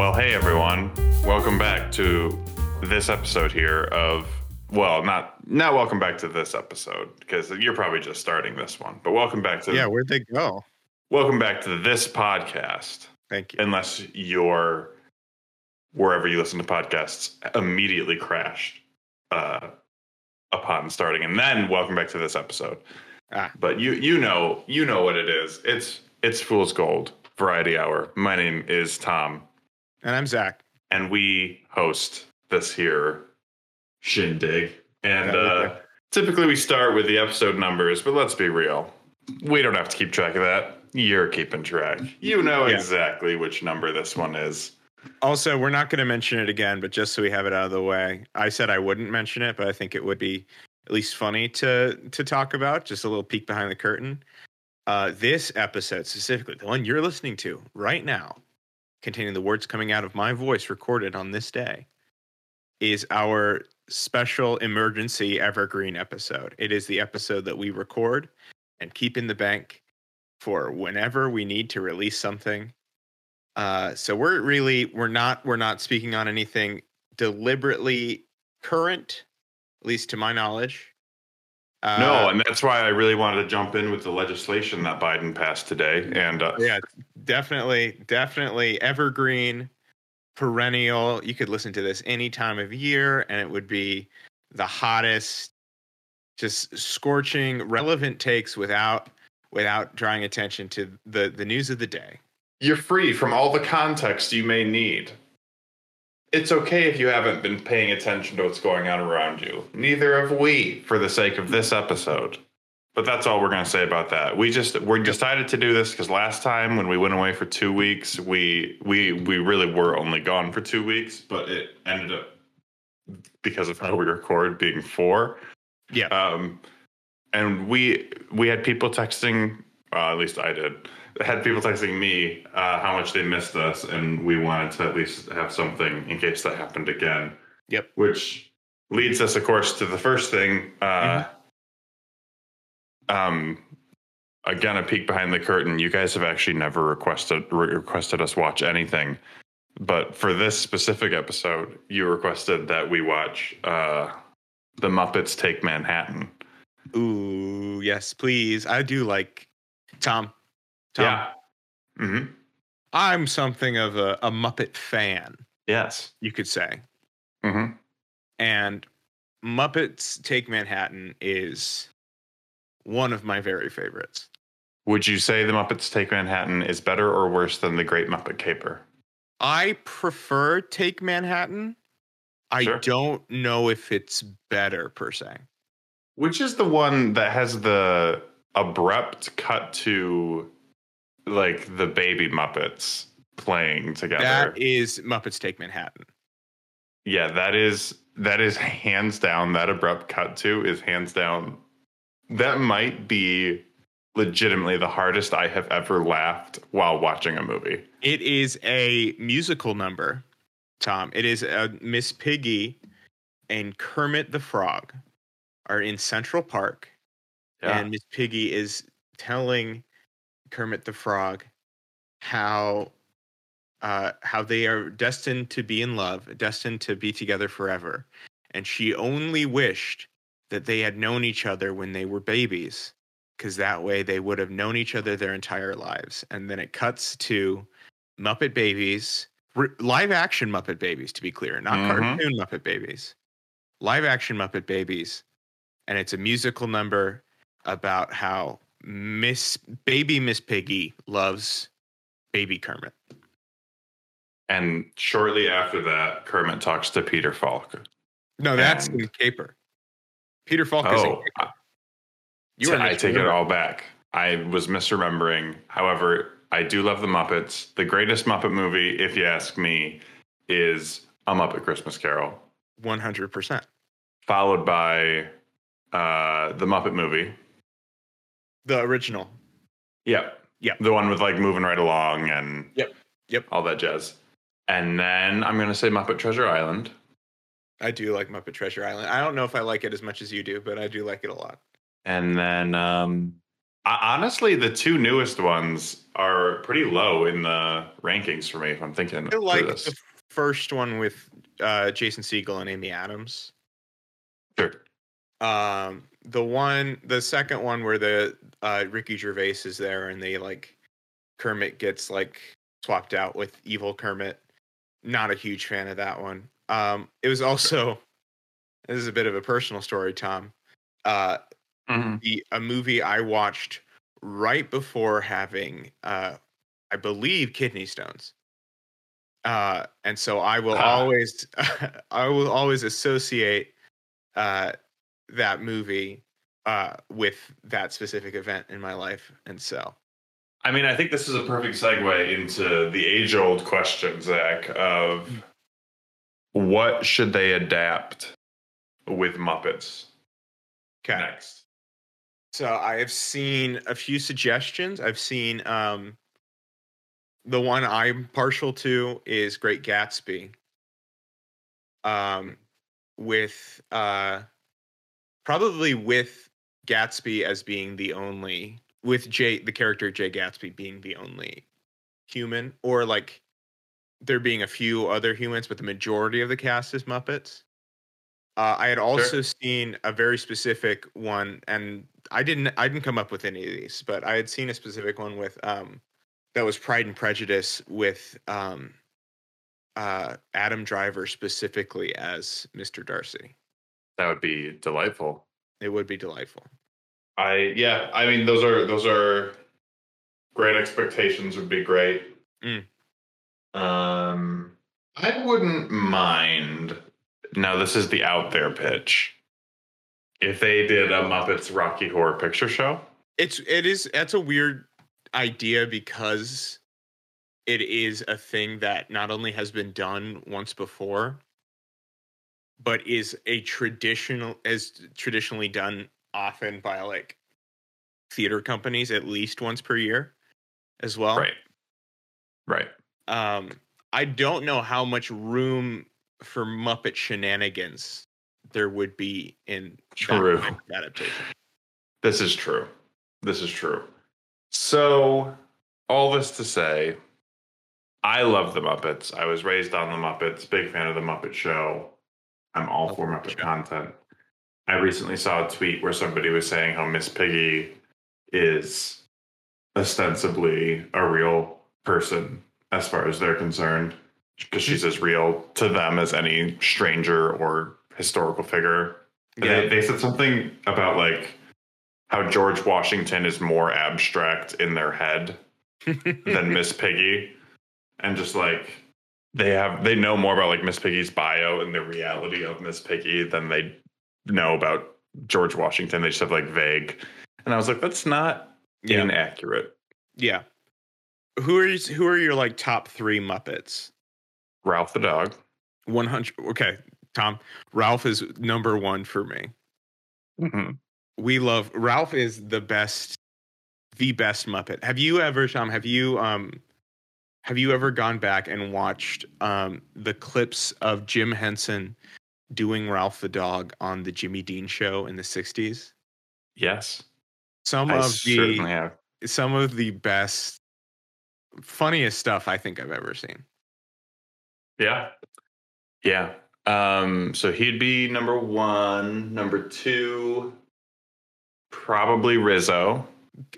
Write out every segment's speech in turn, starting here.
Well, hey everyone. Welcome back to this episode here of well, not not welcome back to this episode because you're probably just starting this one. But welcome back to Yeah, where'd they go? welcome back to this podcast. Thank you. Unless you're wherever you listen to podcasts immediately crashed uh, upon starting, and then welcome back to this episode. Ah. But you you know you know what it is. It's it's Fool's Gold Variety Hour. My name is Tom, And I'm Zach. and we host this here shindig. And uh, typically we start with the episode numbers, but let's be real. We don't have to keep track of that. You're keeping track. You know Yeah. exactly which number this one is. Also, we're not going to mention it again, but just so we have it out of the way, I said I wouldn't mention it, but I think it would be at least funny to to talk about. Just a little peek behind the curtain. Uh, this episode specifically, the one you're listening to right now, containing the words coming out of my voice recorded on this day, is our special emergency evergreen episode. It is the episode that we record and keep in the bank for whenever we need to release something uh, so we're really we're not we're not speaking on anything deliberately current, at least to my knowledge. Uh, no, and that's why I really wanted to jump in with the legislation that Biden passed today. And uh, yeah, definitely, definitely evergreen, perennial. You could listen to this any time of year, and it would be the hottest, just scorching, relevant takes without without drawing attention to the the news of the day. you're free from all the context you may need. It's okay if you haven't been paying attention to what's going on around you. Neither have we for the sake of this episode. But that's all we're going to say about that. We just we decided to do this because last time when we went away for two weeks, we we we really were only gone for two weeks, but it ended up because of how we record being four. Yeah. Um, and we we had people texting. Uh, at least I did. Had people texting me uh, how much they missed us, and we wanted to at least have something in case that happened again. Yep. Which leads us, of course, to the first thing. Uh, Um, again, a peek behind the curtain. You guys have actually never requested re- requested us watch anything, but for this specific episode, you requested that we watch uh, the Muppets Take Manhattan. Ooh, yes, please. I do like Tom. Tom. Yeah. hmm I'm something of a, a Muppet fan, Yes. you could say. hmm And Muppets Take Manhattan is one of my very favorites. Would you say the Muppets Take Manhattan is better or worse than the Great Muppet Caper? I prefer Take Manhattan. I Sure. don't know if it's better per se. Which is the one that has the abrupt cut to like the baby Muppets playing together? That is Muppets Take Manhattan. yeah, that is that is hands down that abrupt cut to is hands down that might be legitimately the hardest I have ever laughed while watching a movie. It is a musical number, Tom. It is uh, Miss Piggy and Kermit the Frog are in Central Park, Yeah. and Miss Piggy is telling Kermit the Frog how uh, how they are destined to be in love, destined to be together forever, and she only wished that they had known each other when they were babies, because that way they would have known each other their entire lives. And then it cuts to Muppet Babies, r- live action Muppet Babies, to be clear, not Mhm. cartoon Muppet Babies, live action Muppet Babies. And it's a musical number about how Miss Baby Miss Piggy loves Baby Kermit. And shortly after that, Kermit talks to Peter Falk. No, that's And- in Caper. Peter Falk is in Oh, Caper. You are I take it all back. I was misremembering. However, I do love the Muppets. The greatest Muppet movie, if you ask me, is A Muppet Christmas Carol, 100%. followed by uh, the Muppet movie. The original. Yeah. Yeah. The one with like moving right along and Yep. Yep. all that jazz. And then I'm gonna say Muppet Treasure Island. I do like Muppet Treasure Island. I don't know if I like it as much as you do, but I do like it a lot. And then um Uh, honestly, the two newest ones are pretty low in the rankings for me. If I'm thinking, I like this. the first one with uh, Jason Segel and Amy Adams. Sure. Um, the one, the second one where the uh, Ricky Gervais is there and they like Kermit gets like swapped out with evil Kermit. Not a huge fan of that one. Um, it was also this is a bit of a personal story, Tom. Uh, Mhm. the a movie I watched right before having uh I believe kidney stones. Uh and so I will Ah. always I will always associate uh that movie uh with that specific event in my life and so I mean, I think this is a perfect segue into the age old question, Zach, of what should they adapt with Muppets okay. next? So I have seen a few suggestions. I've seen um the one I'm partial to is Great Gatsby. Um with uh probably with Gatsby as being the only with Jay the character Jay Gatsby being the only human or like there being a few other humans but the majority of the cast is Muppets. Uh, I had also seen a very specific one, and I didn't I didn't come up with any of these, but I had seen a specific one with um that was Pride and Prejudice with um uh Adam Driver specifically as Mr. Darcy. That would be delightful. It would be delightful. I yeah, I mean those are those are great expectations would be great. Mm. Um I wouldn't mind now this is the out there pitch. If they did a Muppets Rocky Horror Picture Show. It's it is that's a weird idea because it is a thing that not only has been done once before, but is a traditional as traditionally done often by like theater companies at least once per year as well. Right. Right. Um I don't know how much room for Muppet shenanigans there would be in True. adaptation. This is true. This is true. So, all this to say, I love the Muppets. I was raised on the Muppets, big fan of the Muppet Show. I'm all for Muppet content. I recently saw a tweet where somebody was saying how Miss Piggy is ostensibly a real person as far as they're concerned, because she's as real to them as any stranger or historical figure. They, they said something about like how George Washington is more abstract in their head than Miss Piggy, and just like they have they know more about like Miss Piggy's bio and the reality of Miss Piggy than they know about George Washington. They just have like vague, and I was like, that's not yeah. inaccurate. Yeah. Who are you, who are your like top three Muppets? Rowlf the dog. One hundred. Okay, Tom. Rowlf is number one for me. Mhm. We love Rowlf. Is the best, the best Muppet. Have you ever, Tom? Have you um, have you ever gone back and watched um the clips of Jim Henson doing Rowlf the dog on the Jimmy Dean show in the '60s? Yes, Some I of the have. some of the best, funniest stuff I think I've ever seen. Yeah. Yeah. Um, so he'd be number one. Number two, probably Rizzo.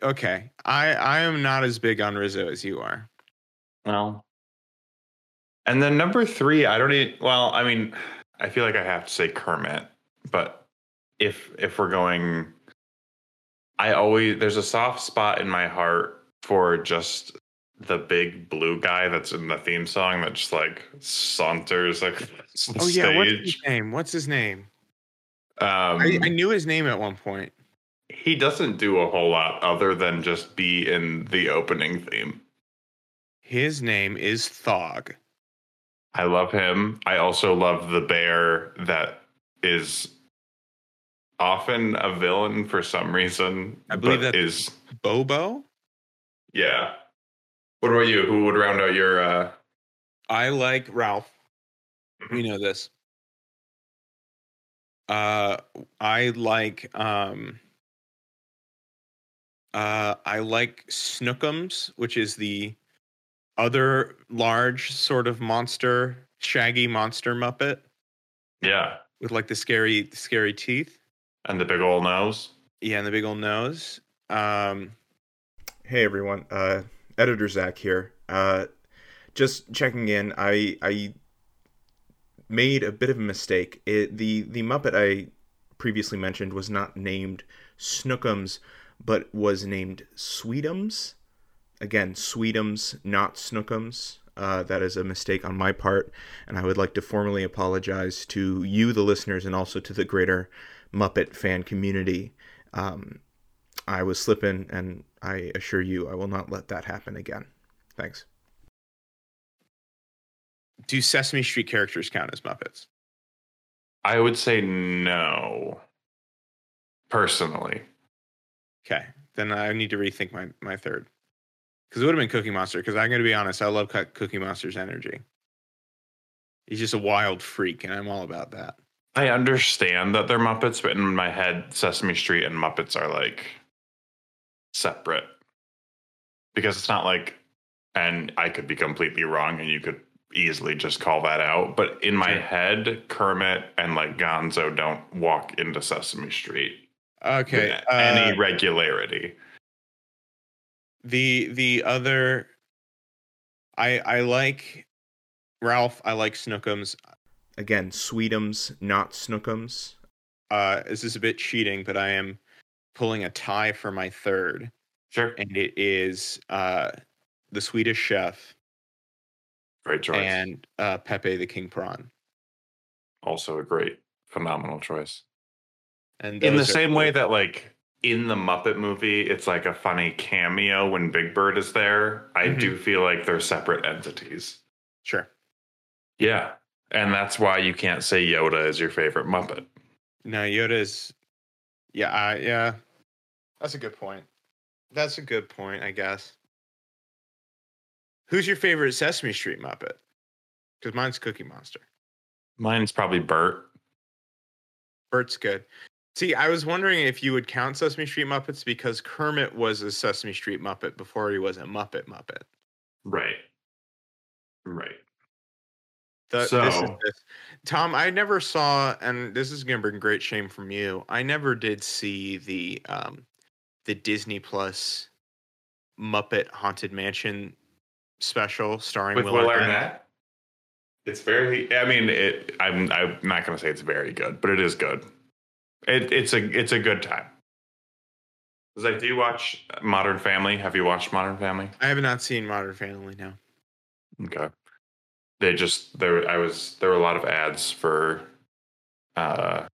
Okay, I I am not as big on Rizzo as you are. Well. And then number three, I don't even well, I mean, I feel like I have to say Kermit, but if if we're going I always there's a soft spot in my heart for just the big blue guy that's in the theme song that just like saunters like on Oh yeah, what's his name? What's his name? Um, I, I knew his name at one point. he doesn't do a whole lot other than just be in the opening theme. His name is Thog. I love him. I also love the bear that is often a villain for some reason. I believe but that- is Bobo. yeah. What about you? Who would round out your uh I like Rowlf. We know this. Uh, I like um. Uh, I like Snookums, which is the other large sort of monster, shaggy monster Muppet Yeah. with like the scary, scary teeth. And the big old nose. Yeah, and the big old nose. Um, hey everyone, uh, editor Zach here. Uh, just checking in. I I made a bit of a mistake. It, the the Muppet I previously mentioned was not named Snookums, but was named Sweetums. Again, Sweetums, not Snookums. Uh, that is a mistake on my part, and I would like to formally apologize to you, the listeners, and also to the greater Muppet fan community. Um, I was slipping, and I assure you, I will not let that happen again. Thanks. Do Sesame Street characters count as Muppets? I would say no. Personally. Okay, then I need to rethink my my third because it would have been Cookie Monster. Because I'm going to be honest, I love Cookie Monster's energy. He's just a wild freak, and I'm all about that. I understand that they're Muppets, but in my head, Sesame Street and Muppets are like separate because it's not like, and I could be completely wrong, and you could easily just call that out. But in my Sure. head, Kermit and like Gonzo don't walk into Sesame Street Okay, with uh, any regularity. The the other, I I like Rowlf. I like Snookums. Again, Sweetums, not Snookums. Uh, this is a bit cheating, but I am pulling a tie for my third. Sure, and it is uh, the Swedish Chef great choice. and uh, Pepe the King Prawn. also a great, phenomenal choice. And in the those are- same way that like in the Muppet movie, it's like a funny cameo when Big Bird is there. I Mhm. do feel like they're separate entities. sure, Yeah, and that's why you can't say Yoda is your favorite Muppet. no Yoda's, yeah, I, yeah, that's a good point. That's a good point, I guess. Who's your favorite Sesame Street Muppet? Because mine's Cookie Monster. Mine's probably Bert. Bert's good. See, I was wondering if you would count Sesame Street Muppets because Kermit was a Sesame Street Muppet before he was a Muppet Muppet. Right. Right. The, this is So- this. Tom, I never saw, and this is going to bring great shame from you. I never did see the um, the Disney Plus Muppet Haunted Mansion special starring With Will, Will Arnett. Arnett. It's very. I mean, it. I'm. I'm not going to say it's very good, but it is good. It, it's a. It's a good time. Like, do you watch Modern Family? Have you watched Modern Family? I have not seen Modern Family now. Okay. They just there I was there were a lot of ads for uh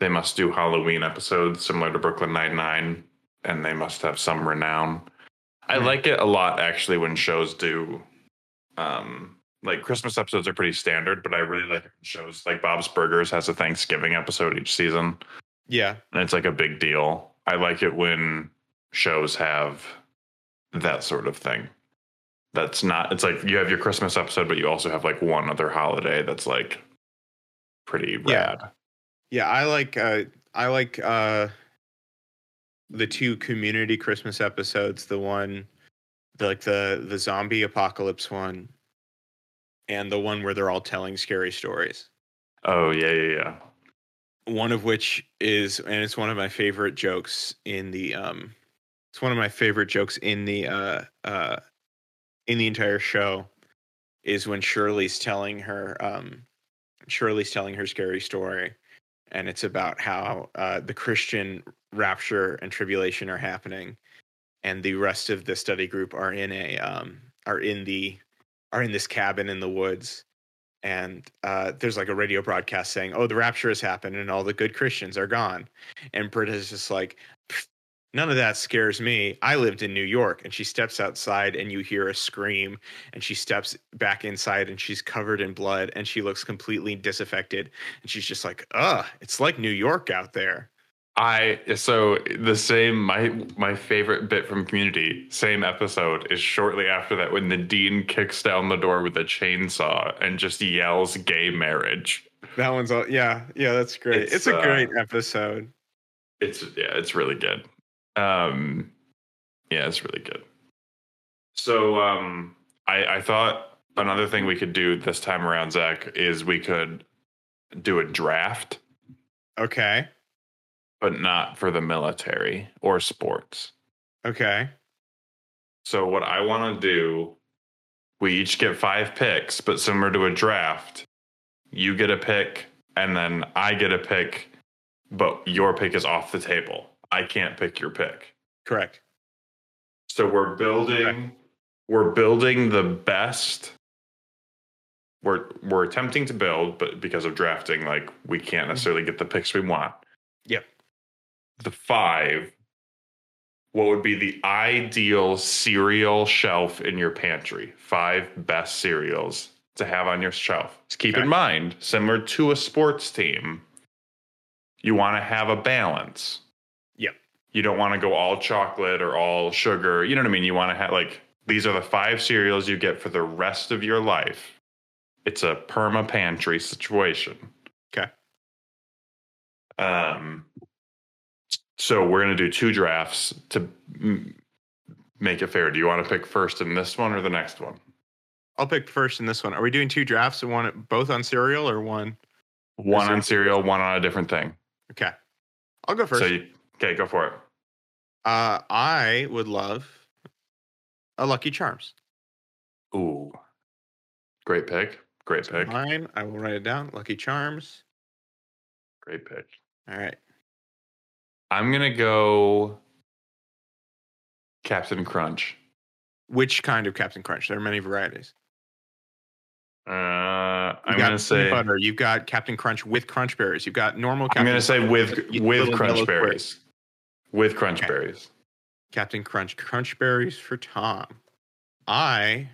they must do Halloween episodes similar to Brooklyn Nine Nine and they must have some renown. I Hmm. like it a lot actually when shows do um like Christmas episodes are pretty standard, but I really like shows like Bob's Burgers has a Thanksgiving episode each season Yeah, and it's like a big deal. I like it when shows have that sort of thing. That's not. It's like you have your Christmas episode, but you also have like one other holiday that's like pretty Yeah. rad. yeah. I like uh, I like uh, the two Community Christmas episodes. The one, the, like the the zombie apocalypse one, and the one where they're all telling scary stories. Oh yeah, yeah, yeah. one of which is and it's one of my favorite jokes in the um it's one of my favorite jokes in the uh uh in the entire show is when Shirley's telling her um Shirley's telling her scary story and it's about how uh the Christian rapture and tribulation are happening and the rest of the study group are in a um are in the are in this cabin in the woods and uh, there's like a radio broadcast saying, "Oh, the rapture has happened, and all the good Christians are gone." And Britta's just like, "None of that scares me. I lived in New York." And she steps outside, and you hear a scream, and she steps back inside, and she's covered in blood, and she looks completely disaffected, and she's just like, "Ugh, it's like New York out there." I so the same. My my favorite bit from Community, same episode, is shortly after that when the dean kicks down the door with a chainsaw and just yells "gay marriage." That one's all, yeah, yeah, that's great. It's, It's, a uh, great episode. It's yeah, it's really good. Um, Yeah, it's really good. So um I I thought another thing we could do this time around, Zach, is we could do a draft, Okay. But not for the military or sports. Okay. So what I want to do, we each get five picks, but similar to a draft, you get a pick and then I get a pick, but your pick is off the table. I can't pick your pick. Correct. So we're building we're building the best we're we're attempting to build, but because of drafting, like we can't mm-hmm. necessarily get the picks we want. Yep. The five, what would be the ideal cereal shelf in your pantry? Five best cereals to have on your shelf. Just keep Okay. in mind, similar to a sports team, you want to have a balance. Yep. You don't want to go all chocolate or all sugar. You know what I mean? You want to have like these are the five cereals you get for the rest of your life. It's a perma pantry situation. Okay. Um so we're going to do two drafts to mm, make it fair. Do you want to pick first in this one or the next one? I'll pick first in this one. Are we doing two drafts and one both on cereal or one? One on cereal, one on a different thing. Okay. I'll go first. So you, okay, go for it. uh, I would love a Lucky Charms. Ooh. Great pick. Great pick. Mine, I will write it down. Lucky Charms. Great pick. All right. I'm going to go Captain Crunch. Which kind of Captain Crunch? There are many varieties. Uh, I'm to say butter. You've got Captain Crunch with crunch berries. You've got normal. Captain I'm going to say with with crunch berries. With crunch Okay. berries. Captain Crunch crunch berries for Tom. I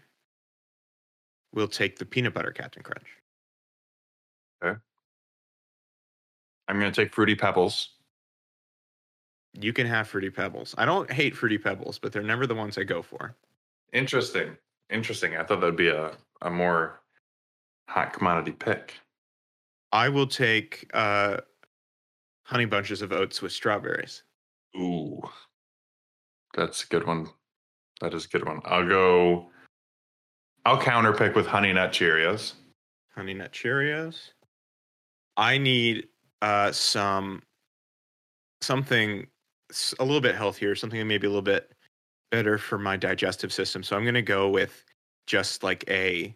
will take the peanut butter Captain Crunch. Okay. I'm going to take fruity pebbles. You can have fruity pebbles. I don't hate fruity pebbles, but they're never the ones I go for. Interesting. Interesting. I thought that'd be a a more hot commodity pick. I will take uh, honey bunches of oats with strawberries. Ooh. That's a good one. That is a good one. I'll go I'll counter pick with honey nut Cheerios. Honey Nut Cheerios. I need uh, some something a little bit healthier, something maybe a little bit better for my digestive system. So I'm going to go with just like a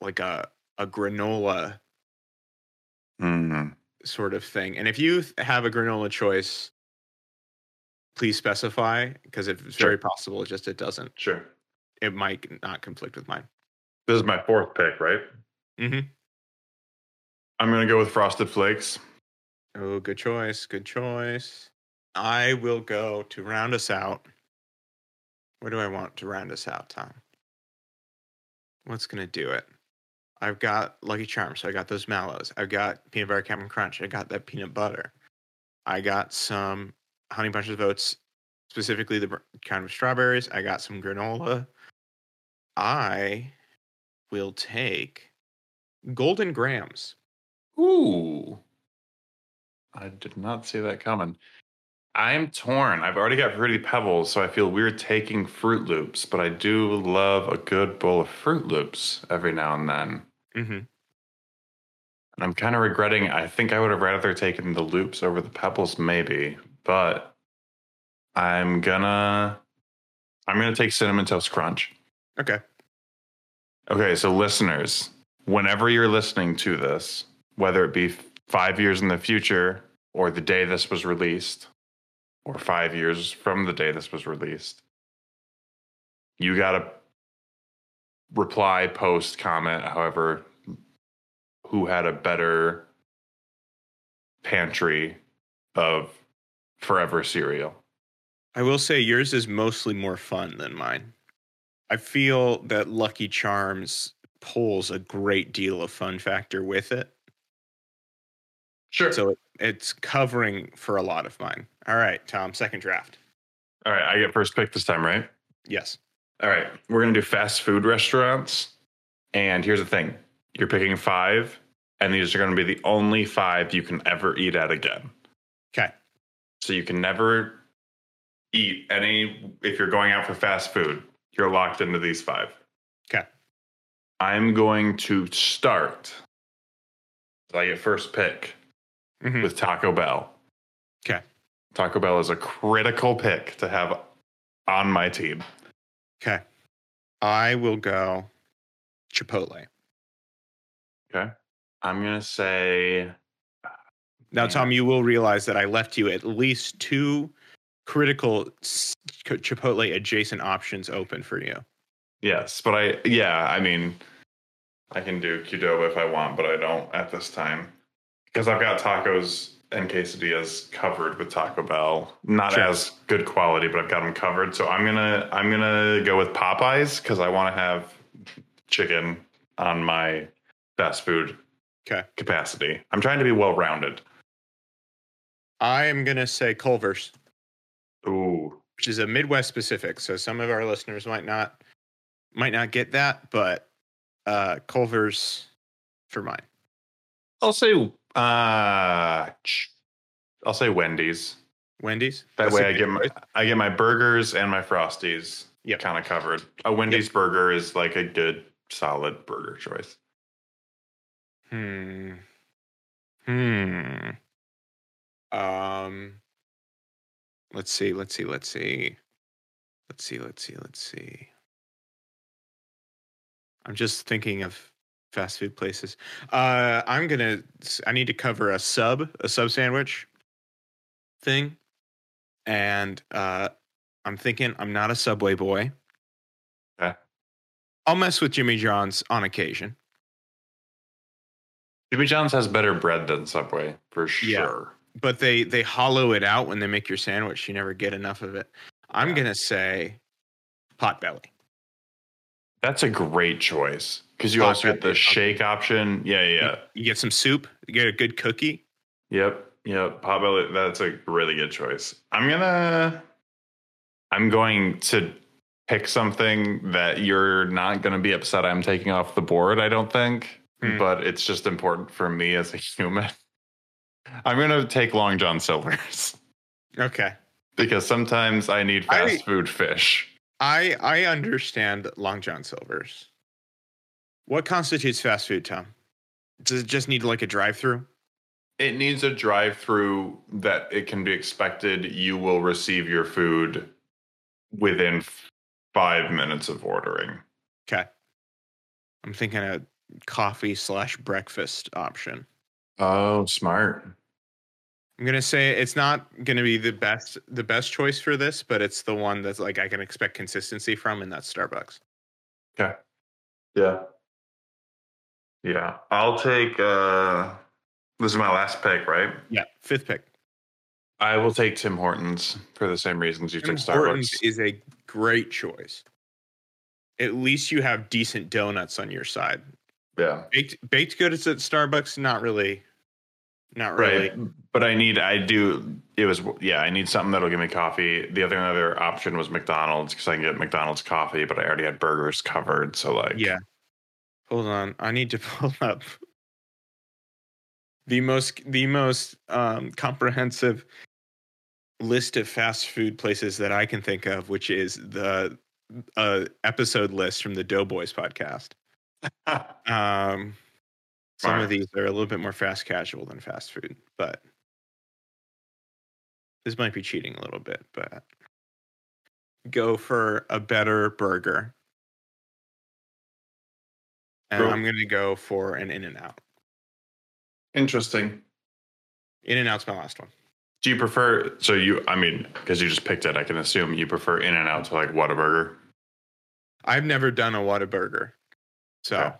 like a a granola Mm. sort of thing. And if you have a granola choice, please specify because it's Sure. very possible it just it doesn't. Sure. It might not conflict with mine. This is my fourth pick, right? Mm-hmm. I'm gonna go with Frosted Flakes. Oh, good choice. Good choice. I will go to round us out. Where do I want to round us out, Tom? What's going to do it? I've got Lucky Charms. So I got those mallows. I've got peanut butter Captain Crunch. I got that peanut butter. I got some honey bunches of oats, specifically the kind of strawberries. I got some granola. I will take Golden Grahams. Ooh. I did not see that coming. I'm torn. I've already got Fruity Pebbles, so I feel weird taking Froot Loops, but I do love a good bowl of Froot Loops every now and then. Mm-hmm. And I'm kind of regretting, I think I would have rather taken the Loops over the Pebbles, maybe, but I'm gonna. I'm gonna take Cinnamon Toast Crunch. Okay. Okay, so listeners, whenever you're listening to this, whether it be five years in the future or the day this was released, or five years from the day this was released, you got to reply, post, comment, however, who had a better pantry of forever cereal. I will say yours is mostly more fun than mine. I feel that Lucky Charms pulls a great deal of fun factor with it. Sure. So it, it's covering for a lot of mine. All right, Tom, second draft. All right, I get first pick this time, right? Yes. All right, we're gonna do fast food restaurants. And here's the thing: you're picking five, and these are gonna be the only five you can ever eat at again. Okay. So you can never eat any if you're going out for fast food, you're locked into these five. Okay. I'm going to start. So I get first pick Mhm. with Taco Bell. Okay. Taco Bell is a critical pick to have on my team. Okay. I will go Chipotle. Okay. I'm gonna say Now, Tom, you will realize that I left you at least two critical Chipotle adjacent options open for you. yes, but I yeah, I mean I can do Qdoba if I want, but I don't at this time. Because I've got tacos and quesadillas covered with Taco Bell. Not Sure. as good quality, but I've got them covered. So I'm gonna I'm gonna go with Popeyes because I want to have chicken on my fast food Okay. capacity. I'm trying to be well rounded. I am going to say Culver's, Ooh. which is a Midwest specific. So some of our listeners might not might not get that, but uh Culver's for mine. I'll say uh I'll say Wendy's. Wendy's. That That's way I get my choice. I get my burgers and my frosties Yep. kind of covered. A Wendy's burger is like a good solid burger choice. Hmm. Hmm. Um. Let's see. Let's see. Let's see. Let's see. Let's see. Let's see. I'm just thinking of fast food places. Uh, I'm gonna. I need to cover a sub, a sub sandwich thing, and uh, I'm thinking I'm not a Subway boy. Okay. I'll mess with Jimmy John's on occasion. Jimmy John's has better bread than Subway for Yeah. sure. but they they hollow it out when they make your sandwich. You never get enough of it. I'm Yeah. gonna say Potbelly. That's a great choice because you Hot also get the shake option. Yeah, yeah. You get some soup. You get a good cookie. Yep, yep. Potbelly. That's a really good choice. I'm gonna. I'm going to pick something that you're not going to be upset I'm taking off the board. I don't think, Hmm. but it's just important for me as a human. I'm going to take Long John Silver's Okay. because sometimes I need fast I- food fish. I I understand Long John Silver's. What constitutes fast food, Tom? Does it just need like a drive-through? It needs a drive-through that it can be expected you will receive your food within five minutes of ordering. Okay. I'm thinking a coffee slash breakfast option. Oh, smart. I'm gonna say it's not gonna be the best the best choice for this, but it's the one that's like I can expect consistency from, and that's Starbucks. Okay. Yeah. Yeah. I'll take uh this is my last pick, right? Yeah, fifth pick. I will take Tim Hortons for the same reasons you Tim took Hortons Starbucks. is a great choice. At least you have decent donuts on your side. yeah. Baked baked goods at Starbucks, not really, not really. Right. But I need I do it was yeah, I need something that'll give me coffee. The other other option was McDonald's because I can get McDonald's coffee, but I already had burgers covered. So like Yeah. Hold on, I need to pull up the most the most um, comprehensive list of fast food places that I can think of, which is the uh, episode list from the Doughboys podcast. Um, some of these are a little bit more fast casual than fast food, but this might be cheating a little bit. But go for a better burger, and Cool. I'm going to go for an In and Out. Interesting. In and Out's my last one. Do you prefer so you I mean, because you just picked it, I can assume you prefer In and Out to like Whataburger. I've never done a Whataburger, so Okay.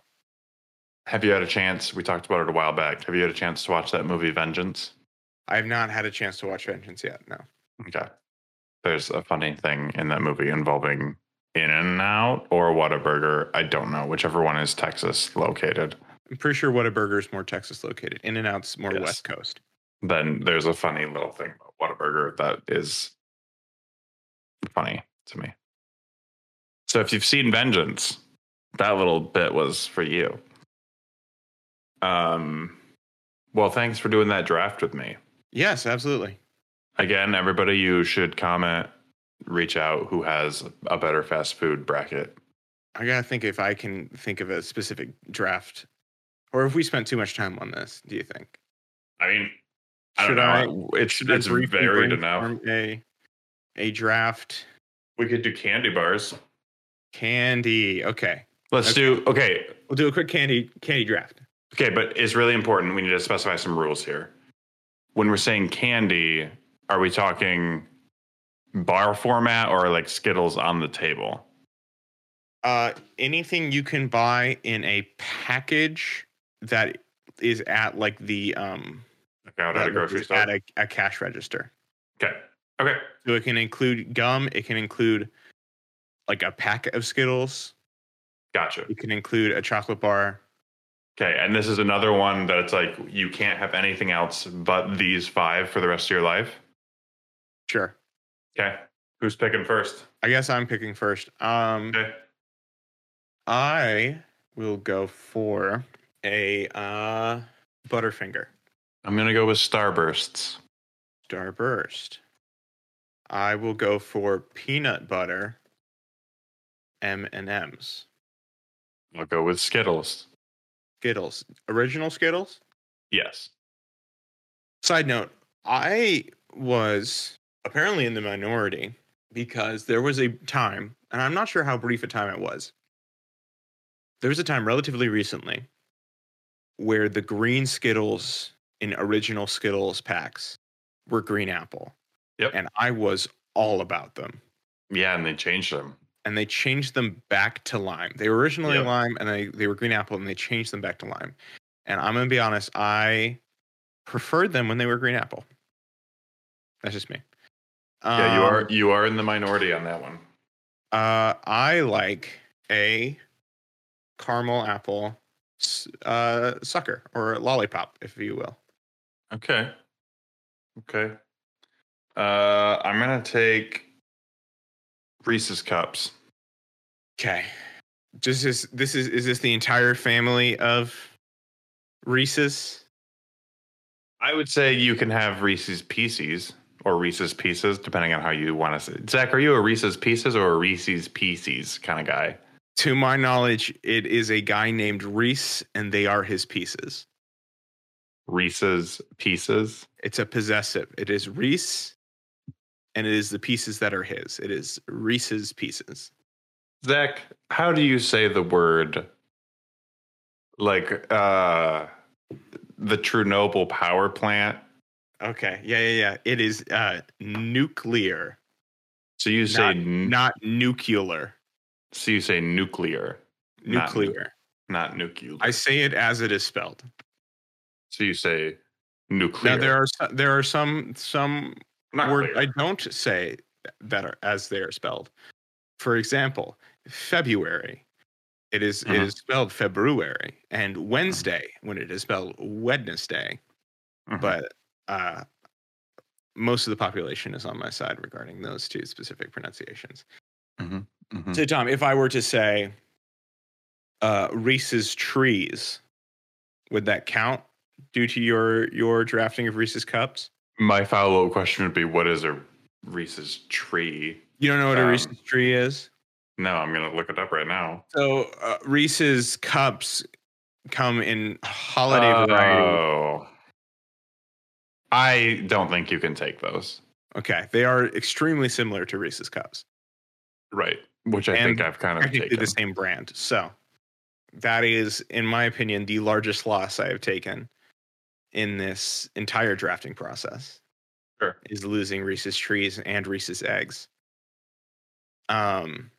Have you had a chance? We talked about it a while back. Have you had a chance to watch that movie Vengeance? I've not had a chance to watch Vengeance yet. No. Okay. There's a funny thing in that movie involving In and Out or Whataburger. I don't know. Whichever one is Texas located. I'm pretty sure Whataburger is more Texas located. In and Out's more Yes. West Coast. Then there's a funny little thing about Whataburger that is funny to me. So if you've seen Vengeance, that little bit was for you. Um well, thanks for doing that draft with me. Yes, absolutely. Again, everybody, you should comment reach out who has a better fast food bracket. I gotta think if I can think of a specific draft, or if we spent too much time on this. Do you think? I mean, I Should don't I- know. it's Should it's briefly varied enough. A a draft We could do candy bars. candy. Okay, Let's do okay. we'll do a quick candy candy draft. Okay, but it's really important. We need to specify some rules here. When we're saying candy, are we talking bar format or like Skittles on the table? Uh, anything you can buy in a package that is at like the um out at a grocery store. at a, a cash register. okay. Okay. So it can include gum. It can include like a pack of Skittles. Gotcha. It can include a chocolate bar. Okay. And this is another one that it's like you can't have anything else but these five for the rest of your life. Sure. Okay. Who's picking first? I guess I'm picking first. Um, Okay. I will go for a uh, Butterfinger I'm gonna go with Starbursts. Starburst. I will go for peanut butter M and M's I'll go with Skittles. Skittles. Original Skittles. Yes. Side note: I was apparently in the minority because there was a time, and I'm not sure how brief a time it was. There was a time relatively recently where the green Skittles in original Skittles packs were green apple. Yep. And I was all about them. Yeah, and they changed them. And they changed them back to lime. They were originally Yep. lime and they, they were green apple and they changed them back to lime. And I'm going to be honest, I preferred them when they were green apple. That's just me. Yeah, you are Um, you are in the minority on that one. Uh, I like a caramel apple uh, sucker or lollipop, if you will. Okay. Okay. Uh, I'm gonna take Reese's cups. Okay. This is this is is this the entire family of Reese's? I would say you can have Reese's Pieces or Reese's Pieces, depending on how you want to say. Zach, are you a Reese's Pieces or a Reese's Pieces kind of guy? To my knowledge, it is a guy named Reese, and they are his pieces. Reese's Pieces. It's a possessive. It is Reese, and it is the pieces that are his. It is Reese's pieces. Zach, how do you say the word like uh the Chernobyl power plant? Okay. Yeah, yeah, yeah. It is uh nuclear, So you say Not- n- not nuclear. so you say nuclear, Not nu- Nuclear. not nuclear. I say it as it is spelled. so you say nuclear. Now there are there are some some not words. I don't say that are as they are spelled. For example, February. It is- it Mhm. is spelled February, and Wednesday when it is spelled Wednesday. Mhm. But uh, most of the population is on my side regarding those two specific pronunciations. So, Tom, if I were to say uh, Reese's trees, would that count due to your your drafting of Reese's cups? My follow up question would be what is a Reese's tree? You don't know what a Um, Reese's tree is? No, I'm gonna look it up right now. So uh, Reese's cups come in holiday variety. Oh. I don't think you can take those. Okay, they are extremely similar to Reese's cups. Right. Which I And think I've kind of taken. the same brand. So that is, in my opinion, the largest loss I have taken in this entire drafting process. Sure. Is losing Reese's trees and Reese's eggs. Um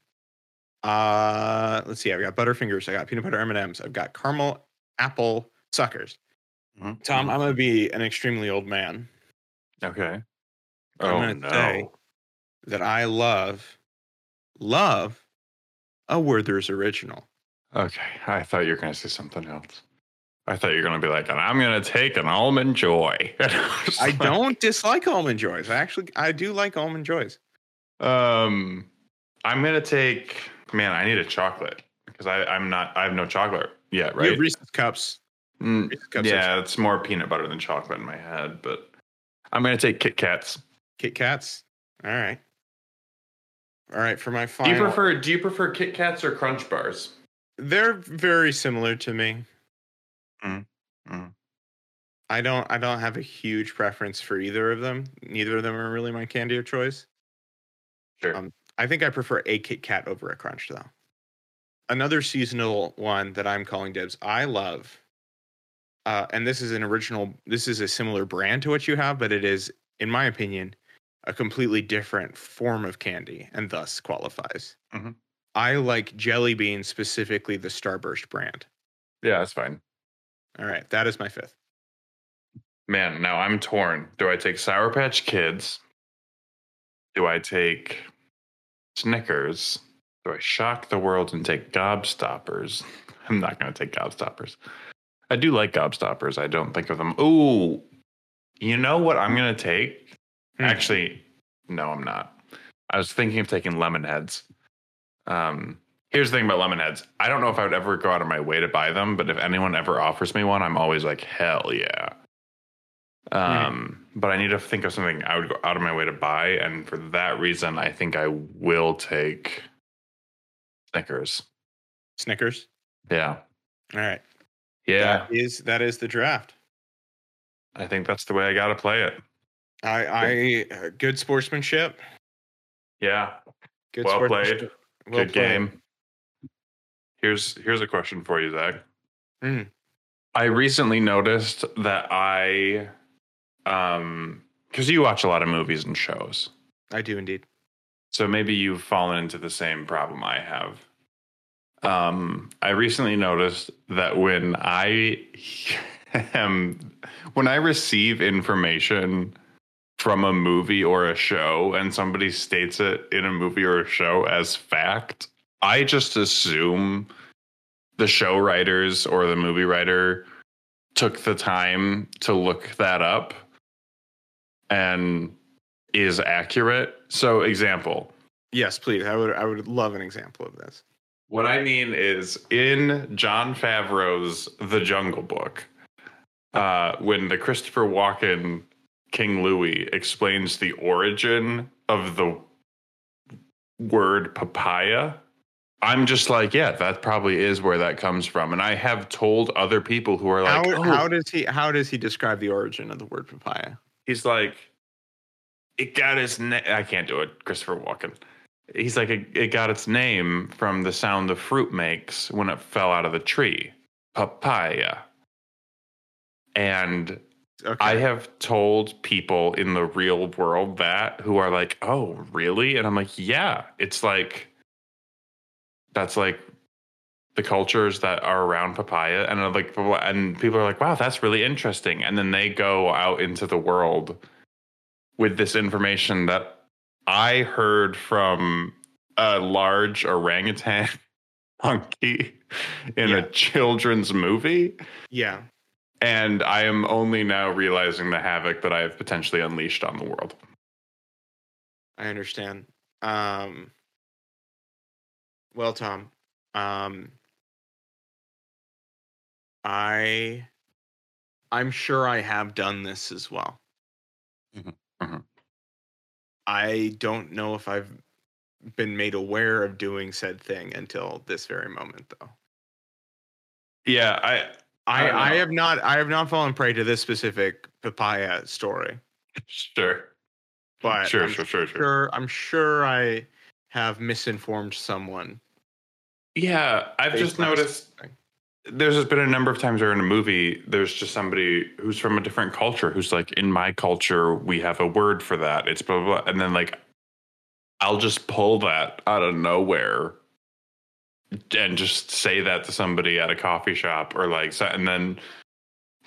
uh let's see, I've got Butterfingers, I got peanut butter M&Ms, I've got caramel apple suckers. Mhm. Tom, I'm gonna be an extremely old man. Okay. I'm Oh gonna no. say- That I love, love a Werther's original. Okay. I thought you were gonna say something else. I thought you were gonna be like, and I'm gonna take an almond joy. I don't dislike almond joys. I actually I do like almond joys. Um, I'm gonna take. Man, I need a chocolate because I I'm not. I have no chocolate yet, You have right? Reese's cups. Mm, Reese's cups yeah, it's more peanut butter than chocolate in my head, but I'm gonna take Kit Kats. Kit Kats. All right. All right, for my final. Do you prefer do you prefer Kit Kats or Crunch Bars? They're very similar to me. Mm, mm. I don't. I don't have a huge preference for either of them. Neither of them are really my candy of choice. Sure. Um, I think I prefer a Kit Kat over a Crunch, though. Another seasonal one that I'm calling dibs. I love, uh, and this is an original. This is a similar brand to what you have, but it is, in my opinion, a completely different form of candy, and thus qualifies. Mhm. I like jelly beans, specifically the Starburst brand. yeah, that's fine. All right, that is my fifth. Man, now I'm torn. Do I take Sour Patch Kids? Do I take Snickers? Do I shock the world and take Gobstoppers? I'm not going to take Gobstoppers. I do like Gobstoppers. I don't think of them. Ooh, you know what I'm going to take? Hmm. Actually, no, I'm not. I was thinking of taking lemon heads. Um, here's the thing about lemon heads. I don't know if I would ever go out of my way to buy them, but if anyone ever offers me one, I'm always like, hell yeah. Um, but I need to think of something I would go out of my way to buy, and for that reason, I think I will take Snickers. Snickers. Yeah, All right. yeah. That is that is the draft. I think that's the way I got to play it. I I uh, good sportsmanship. Yeah, Good Well sportsmanship. Well good played. game. Here's here's a question for you, Zach. Mm. I recently noticed that I, um, because you watch a lot of movies and shows, I do indeed. so maybe you've fallen into the same problem I have. Um, I recently noticed that when I am when I receive information from a movie or a show and somebody states it in a movie or a show as fact, I just assume the show writers or the movie writer took the time to look that up and is accurate. So, example, Yes, please. I would I would love an example of this. what I mean is in Jon Favreau's The Jungle Book, uh, when the Christopher Walken King Louie explains the origin of the word papaya, I'm just like, yeah, that probably is where that comes from. And I have told other people who are like, how oh, how does he how does he describe the origin of the word papaya? He's like, it got its name. I can't do it, Christopher Walken. He's like, it, it got its name from the sound the fruit makes when it fell out of the tree, papaya. And Okay. I have told people in the real world that who are like, oh, really? And I'm like, yeah, it's like, that's like the cultures that are around papaya. And like, and people are like, wow, that's really interesting. And then they go out into the world with this information that I heard from a large orangutan monkey in Yeah. a children's movie yeah. and I am only now realizing the havoc that I have potentially unleashed on the world. I understand. Um, well, Tom, um, I, I'm sure I have done this as well. Mhm, mhm. I don't know if I've been made aware of doing said thing until this very moment, though. Yeah, I I I, I have not I have not fallen prey to this specific papaya story, sure, but sure, I'm sure, sure, sure. sure I'm sure I have misinformed someone. Yeah, I've just noticed thing. There's been a number of times where in a movie there's just somebody who's from a different culture who's like, in my culture we have a word for that. It's blah blah, blah. and then like I'll just pull that out of nowhere and just say that to somebody at a coffee shop or like and then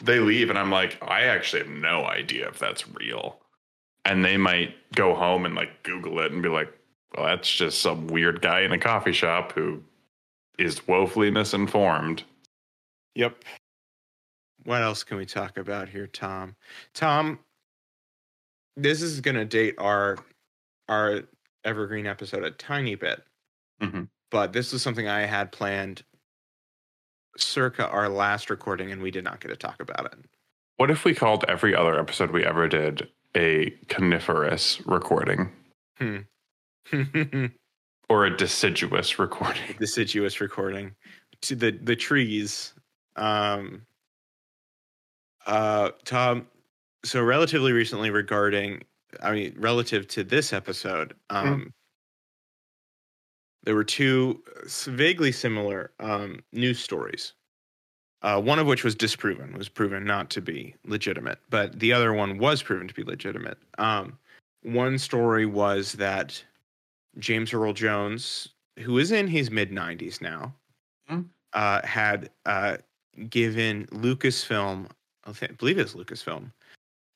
they leave and I'm like I actually have no idea if that's real and they might go home and like google it and be like well that's just some weird guy in a coffee shop who is woefully misinformed Yep. What else can we talk about here, Tom? Tom, this is going to date our our evergreen episode a tiny bit, Mhm. but this is something I had planned circa our last recording, and we did not get to talk about it. what if we called every other episode we ever did a coniferous recording Hmm. or a deciduous recording. deciduous recording to the the trees. Um, uh, Tom. So relatively recently, regarding, I mean, relative to this episode, um, there were two vaguely similar um, news stories. Uh, one of which was disproven, was proven not to be legitimate, but the other one was proven to be legitimate. Um, one story was that James Earl Jones, who is in his mid 90s now, Hmm. uh, had uh, given Lucasfilm, I believe it's Lucasfilm,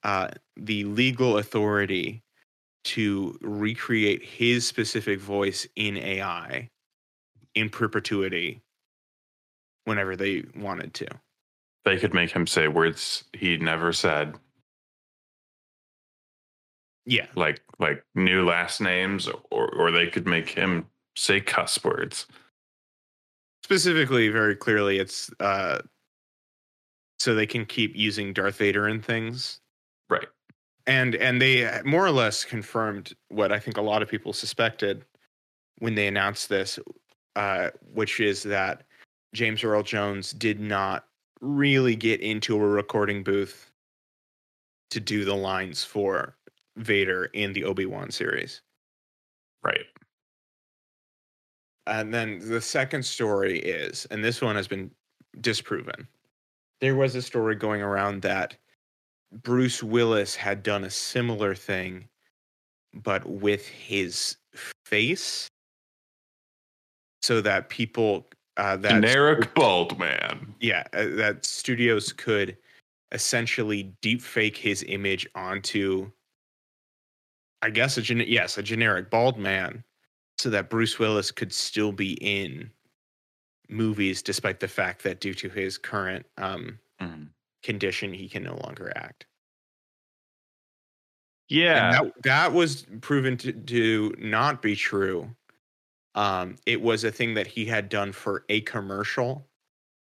uh, the legal authority to recreate his specific voice in AI in perpetuity whenever they wanted to. They could make him say words he never said, Yeah. like like new last names, or or they could make him say cuss words. Specifically, very clearly, it's uh, so they can keep using Darth Vader and things. Right. and and they more or less confirmed what I think a lot of people suspected when they announced this, uh, which is that James Earl Jones did not really get into a recording booth to do the lines for Vader in the Obi Wan series. Right. And then the second story is, and this one has been disproven. There was a story going around that Bruce Willis had done a similar thing, but with his face, so that people uh, that Generic bald man. yeah, uh, that studios could essentially deep fake his image onto, I guess a gen- yes, a generic bald man, so that Bruce Willis could still be in movies, despite the fact that due to his current um, Mhm. condition, he can no longer act. Yeah. And that, that was proven to, to not be true. Um, it was a thing that he had done for a commercial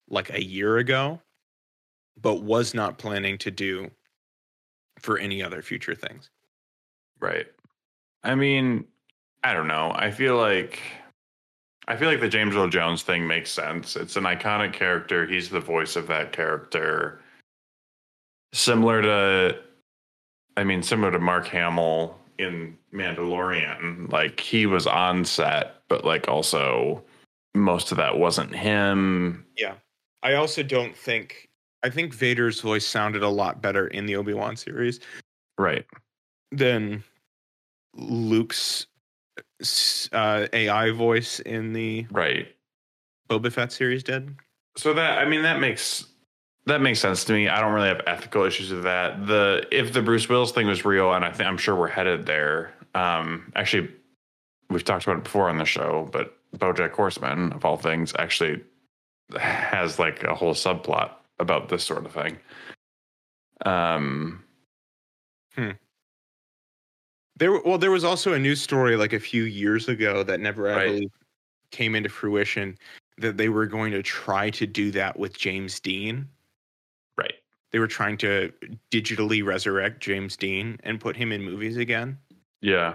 like a year ago, but was not planning to do for any other future things. Right. I mean, I don't know. I feel like I feel like the James Earl Jones thing makes sense. It's an iconic character. He's the voice of that character. Similar to I mean, similar to Mark Hamill in Mandalorian. Like he was on set, but like also most of that wasn't him. Yeah. I also don't think I think Vader's voice sounded a lot better in the Obi-Wan series Right. than Luke's uh, AI voice in the Right. Boba Fett series did. So that I mean that makes that makes sense to me. I don't really have ethical issues with that. The if the Bruce Willis thing was real, and I think I'm sure we're headed there. Um, actually, we've talked about it before on the show, but BoJack Horseman, of all things, actually has like a whole subplot about this sort of thing. Um, There, well, there was also a news story like a few years ago that never, I Right. believe, came into fruition. That they were going to try to do that with James Dean. right. They were trying to digitally resurrect James Dean and put him in movies again, Yeah.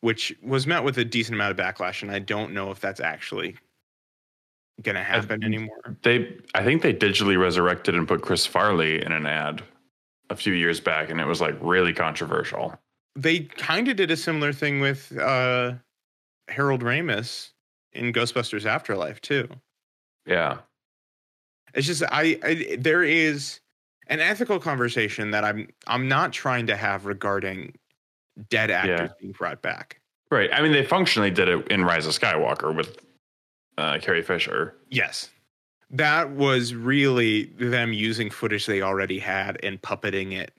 which was met with a decent amount of backlash. And I don't know if that's actually going to happen anymore. They, I think they digitally resurrected and put Chris Farley in an ad a few years back, and it was like really controversial. They kind of did a similar thing with uh, Harold Ramis in Ghostbusters Afterlife too. Yeah. It's just I, I there is an ethical conversation that I'm I'm not trying to have regarding dead actors being brought back. Right. I mean, they functionally did it in Rise of Skywalker with uh, Carrie Fisher. Yes. That was really them using footage they already had and puppeting it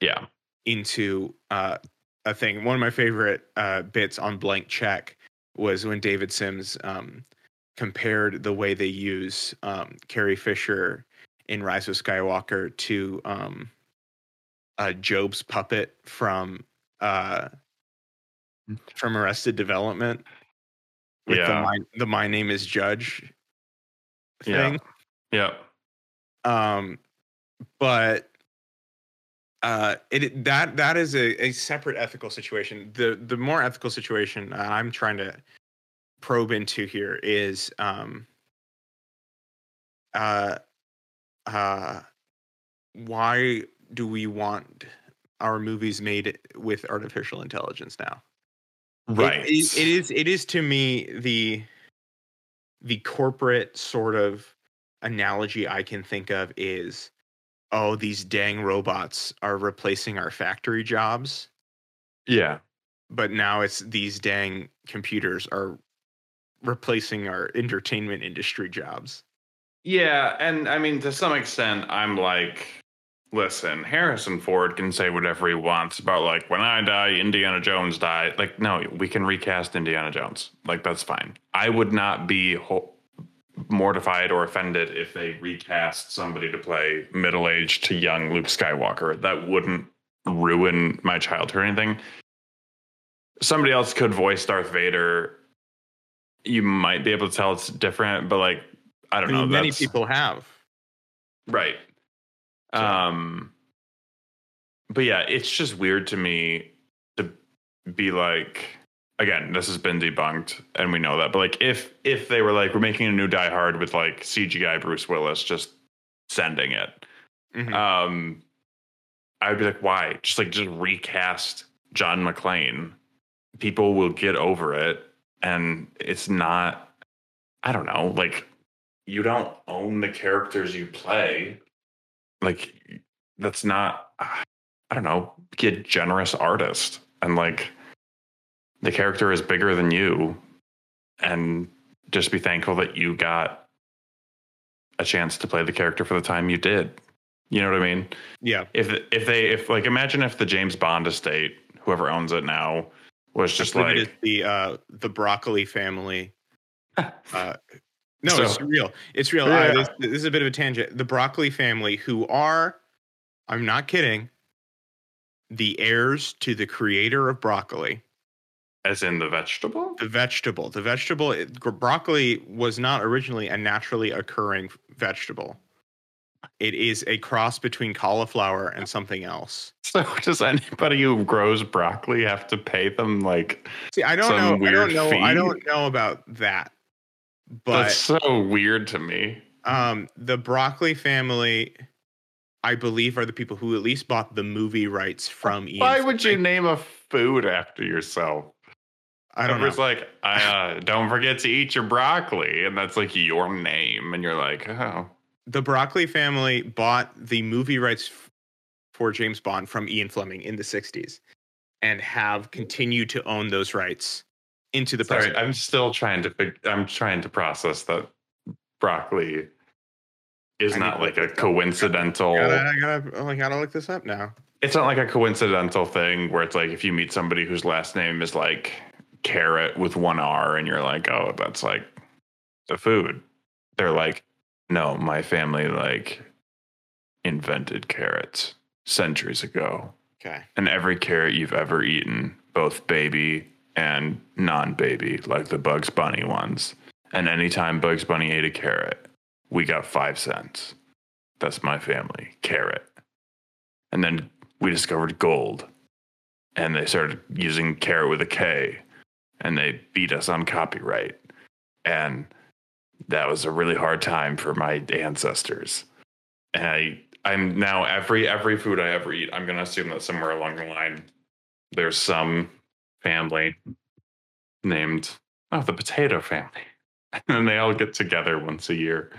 Yeah. into uh, a thing. One of my favorite uh, bits on Blank Check was when David Sims um, compared the way they use um, Carrie Fisher in Rise of Skywalker to um, uh, Gob's puppet from uh, from Arrested Development. With the, Yeah. my, the My Name is Judge Yeah. thing. Yeah. um but uh it that that is a, a separate ethical situation the the more ethical situation i'm trying to probe into here is um uh uh why do we want our movies made with artificial intelligence now? It- Right. it- it is it is to me the the corporate sort of analogy I can think of is oh these dang robots are replacing our factory jobs Yeah. but now it's these dang computers are replacing our entertainment industry jobs. Yeah, and I mean to some extent I'm like listen, Harrison Ford can say whatever he wants about like when I die, Indiana Jones died. Like no, we can recast Indiana Jones. Like that's fine. I would not be ho- mortified or offended if they recast somebody to play middle-aged to young Luke Skywalker. That wouldn't ruin my childhood or anything. Somebody else could voice Darth Vader. You might be able to tell it's different, but like I I don't mean, know. many people have. Right. So- Um but yeah, it's just weird to me to be like again, this has been debunked and we know that. But like if if they were like we're making a new Die Hard with like CGI Bruce Willis just sending it. Mhm. Um I would be like why? Just like just recast John McClane. People will get over it and it's not I don't know, like you don't own the characters you play like that's not i don't know be a generous artist and like the character is bigger than you and just be thankful that you got a chance to play the character for the time you did you know what i mean yeah. if if they if like imagine if the james bond estate whoever owns it now was just like the uh the broccoli family. Uh, no, So- it's real. It's real. Yeah. Uh, this, this is a bit of a tangent. The broccoli family, who are, I'm not kidding, the heirs to the creator of broccoli, as in the vegetable the vegetable. The vegetable, it- broccoli was not originally a naturally occurring vegetable. It is a cross between cauliflower and something else. so does anybody who grows broccoli have to pay them like See, I don't know. I don't know. I don't know about that. But that's so weird to me Um, the broccoli family, I believe, are the people who at least bought the movie rights from Ian. Why would you name a food after yourself? I don't know. It's like, uh, don't forget to eat your broccoli, and that's like your name, and you're like, oh, The broccoli family bought the movie rights for James Bond from Ian Fleming in the '60s, and have continued to own those rights into the sorry. present. I'm still trying to. I'm trying to process that broccoli is I not like a coincidental. Gotta, I gotta, I gotta look this up now. It's not like a coincidental thing where it's like if you meet somebody whose last name is like carrot with one R, and you're like, oh, that's like the food. They're like, no, my family like invented carrots centuries ago. Okay. And every carrot you've ever eaten, both baby and non baby, like the Bugs Bunny ones. And anytime Bugs Bunny ate a carrot, we got five cents. That's my family, carrot. And then we discovered gold. And they started using carrot with a K. And they beat us on copyright. And that was a really hard time for my ancestors. And I I'm now every every food I ever eat, I'm gonna assume that somewhere along the line there's some family named oh the potato family. And they all get together once a year.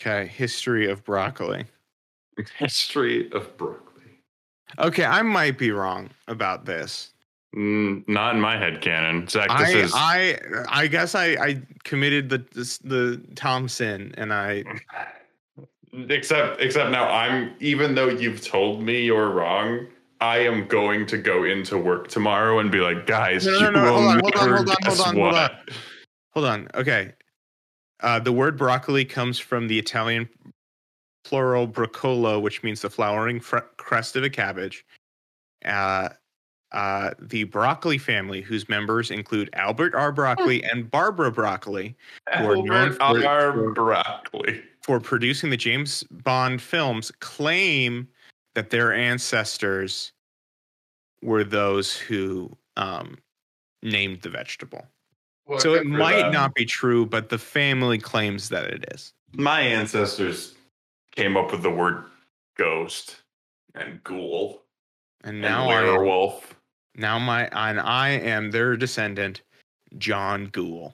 Okay. History of broccoli. History of broccoli. Okay, I might be wrong about this. Mm, not in my head canon. Zach, this I, is I I guess I I committed the this, the Thompson and I except except now I'm even though you've told me you're wrong, I am going to go into work tomorrow and be like, guys, No, no, no, no, hold on, hold on, hold on, hold on, hold on. hold on. Okay, uh, the word broccoli comes from the Italian plural broccolo, which means the flowering fr- crest of a cabbage. Uh, uh, the broccoli family, whose members include Albert R. Broccoli and Barbara Broccoli, who are known Albert for- R. broccoli. for producing the James Bond films claim that their ancestors were those who um, named the vegetable. Well, so it might them. not be true, but the family claims that it is. My ancestors came up with the word ghost and ghoul And now now I werewolf. Now my and I am their descendant, John Gould.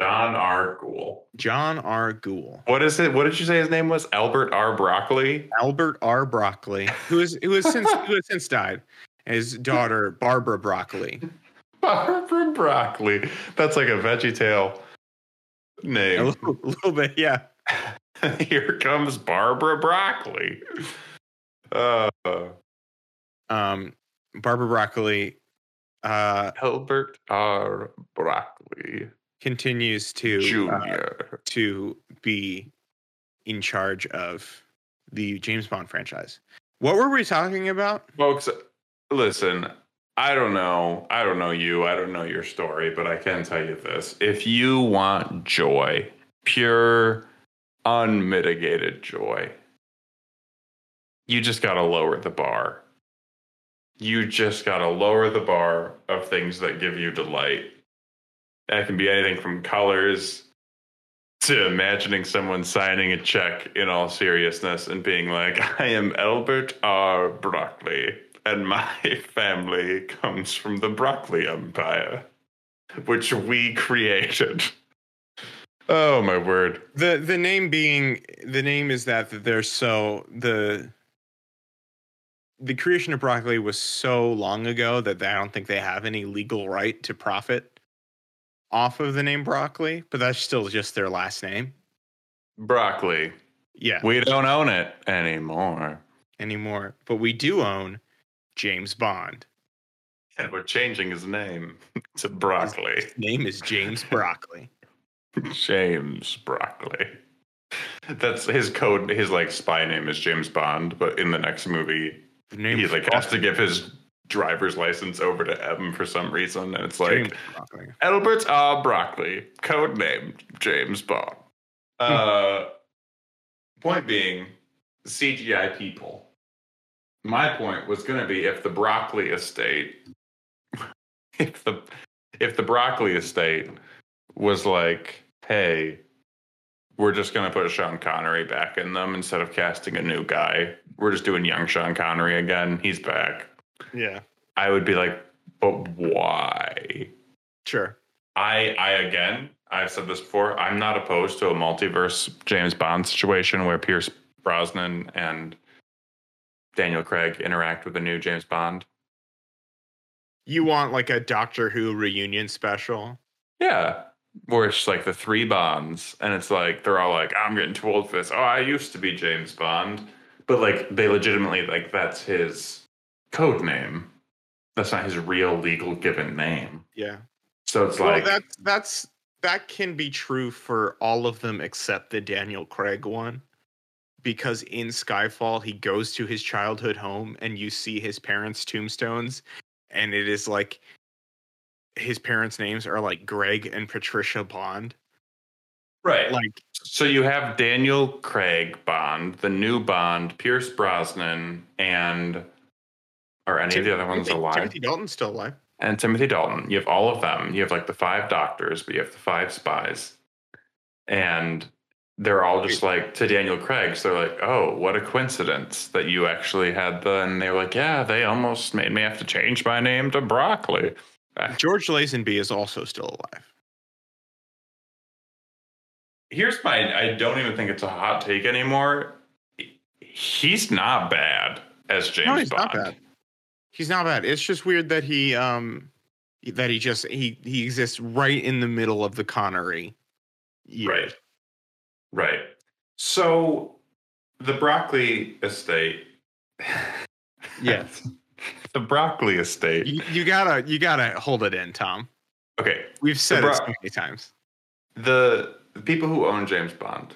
John R. Ghoul. John R. Gould. What is it? What did you say his name was? Albert R. Broccoli. Albert R. Broccoli, who is who has since who has since died. His daughter Barbara Broccoli. Barbara Broccoli. That's like a Veggie Tale A name. little, a little bit, yeah. Here comes Barbara Broccoli. Uh, Um, Barbara Broccoli uh, Albert R. Broccoli continues to uh, Jr. to be in charge of the James Bond franchise. What were we talking about? Folks, listen. I don't know. I don't know you. I don't know your story, but I can tell you this. If you want joy, pure, unmitigated joy, you just got to lower the bar. You just got to lower the bar of things that give you delight. That can be anything from colors to imagining someone signing a check in all seriousness and being like, I am Albert R. Broccoli, and my family comes from the Broccoli Empire, which we created. Oh, my word. The the name being the name is that that they're so the the creation of broccoli was so long ago that I don't think they have any legal right to profit off of the name broccoli, but that's still just their last name. Broccoli. Yeah, We don't own it anymore. anymore. But we do own James Bond. And we're changing his name to Broccoli. His name is James Broccoli. James Broccoli. That's his code. His like spy name is James Bond, but in the next movie, name he like has to give his driver's license over to M for some reason, and it's like Broccoli. Albert R. Broccoli, code name James Bond. Uh, point being, CGI people. My point was going to be if the Broccoli estate, if the if the Broccoli estate was like, hey, we're just going to put Sean Connery back in them instead of casting a new guy. We're just doing young Sean Connery again. He's back. Yeah, I would be like, but why? sure. I I again I've said this before. I'm not opposed to a multiverse James Bond situation where Pierce Brosnan and Daniel Craig interact with a new James Bond. You want like a Doctor Who reunion special? Yeah. Where it's like the three Bonds, and it's like they're all like, I'm getting too old for this. Oh, I used to be James Bond. But like they legitimately like that's his code name. That's not his real legal given name. Yeah. So it's Well, like that's that's that can be true for all of them except the Daniel Craig one. Because in Skyfall, he goes to his childhood home and you see his parents' tombstones, and it is like his parents' names are like Greg and Patricia Bond. right. Like So you have Daniel Craig Bond, the new Bond, Pierce Brosnan, and are any of the other ones Timothy- alive? Timothy Dalton's still alive. And Timothy Dalton. You have all of them. You have like the five doctors, but you have the five spies. And they're all just like to Daniel Craig. So they're like, oh, what a coincidence that you actually had the. And they're like, yeah, they almost made me have to change my name to Broccoli. George Lazenby is also still alive. Here's my. I don't even think it's a hot take anymore. He's not bad as James no, he's Bond. not bad. He's not bad. It's just weird that he um that he just he he exists right in the middle of the Connery. years. Right. Right. So the broccoli estate. Yes. the broccoli estate. You, you gotta you gotta hold it in, Tom. Okay. We've said The it so many times. The, the people who own James Bond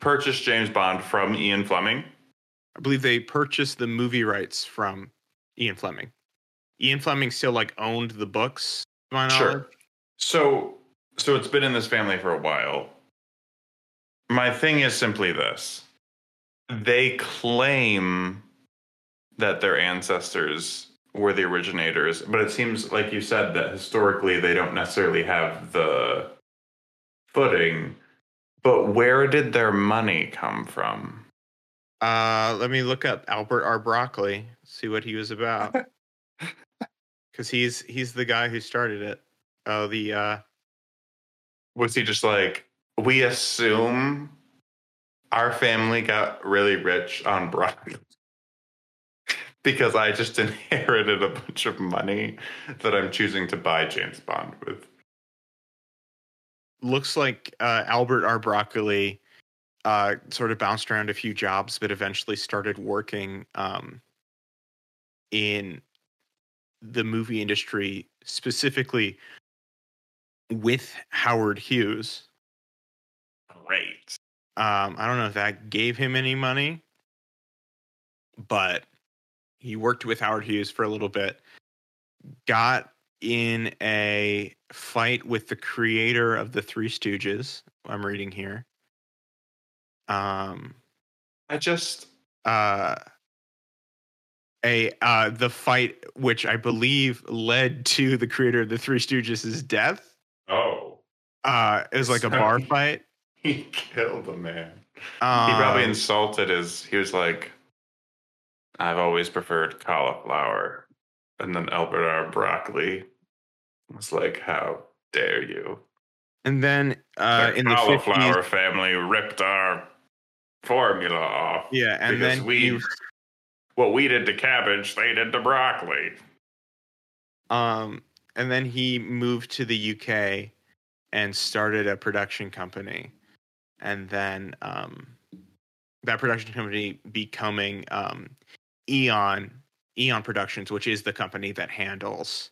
purchased James Bond from Ian Fleming. I believe they purchased the movie rights from Ian Fleming. Ian Fleming still like owned the books. to my knowledge. Sure. So so it's been in this family for a while. My thing is simply this. They claim that their ancestors were the originators, but it seems like you said that historically they don't necessarily have the footing. But where did their money come from? Uh, let me look up Albert R. Broccoli, see what he was about. Because he's he's the guy who started it. Oh, the uh, Was he just like, we assume our family got really rich on broccoli because I just inherited a bunch of money that I'm choosing to buy James Bond with. looks like uh, Albert R. Broccoli uh, sort of bounced around a few jobs, but eventually started working um, in the movie industry, specifically with Howard Hughes. Great. Um, I don't know if that gave him any money, but he worked with Howard Hughes for a little bit. Got in a fight with the creator of the Three Stooges. I'm reading here. Um, I just uh, a uh, the fight which I believe led to the creator of the Three Stooges' death. oh Uh, it was like a bar fight. he killed a man. Um, he probably insulted his. He was like, "I've always preferred cauliflower," and then Albert R. Broccoli was like, "How dare you?" and then uh, the in the cauliflower 50s, family ripped our formula off. yeah, and because then we what we did to cabbage, they did to broccoli. Um, and then he moved to the UK and started a production company, and then um, that production company becoming um, Eon Eon Productions, which is the company that handles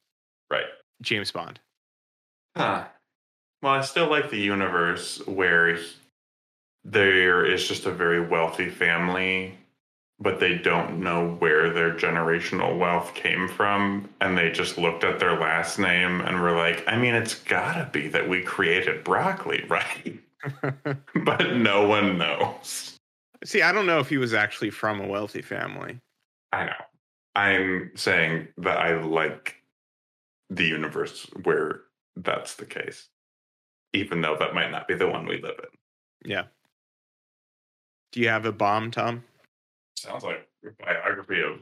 Right. James Bond. Huh. Well, I still like the universe where there is just a very wealthy family, but they don't know where their generational wealth came from. And they just looked at their last name and were like, I mean, it's gotta be that we created broccoli, right? but no one knows. See, I don't know if he was actually from a wealthy family. I know. I'm saying that I like the universe where that's the case, even though that might not be the one we live in. Yeah. Do you have a bomb, Tom? Sounds like a biography of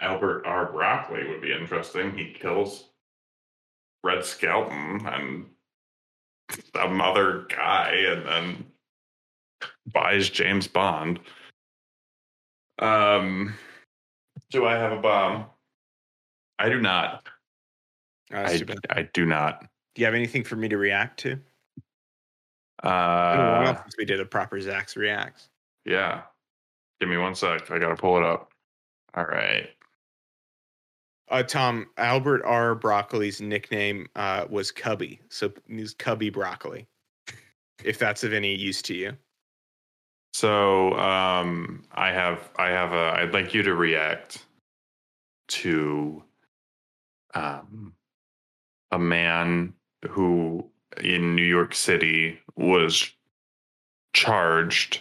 Albert R. Broccoli would be interesting. He kills Red Skelton and some other guy and then buys James Bond. Um, do I have a bomb? I do not. That's I. I do not. Do you have anything for me to react to? It's been a while Uh, we did a proper Zach's reacts. yeah. Give me one sec. I gotta pull it up. All right. Uh, Tom, Albert R. Broccoli's nickname uh, was Cubby. So he's Cubby Broccoli, if that's of any use to you. So um, I have I have a I'd like you to react to um, a man who in New York City was charged.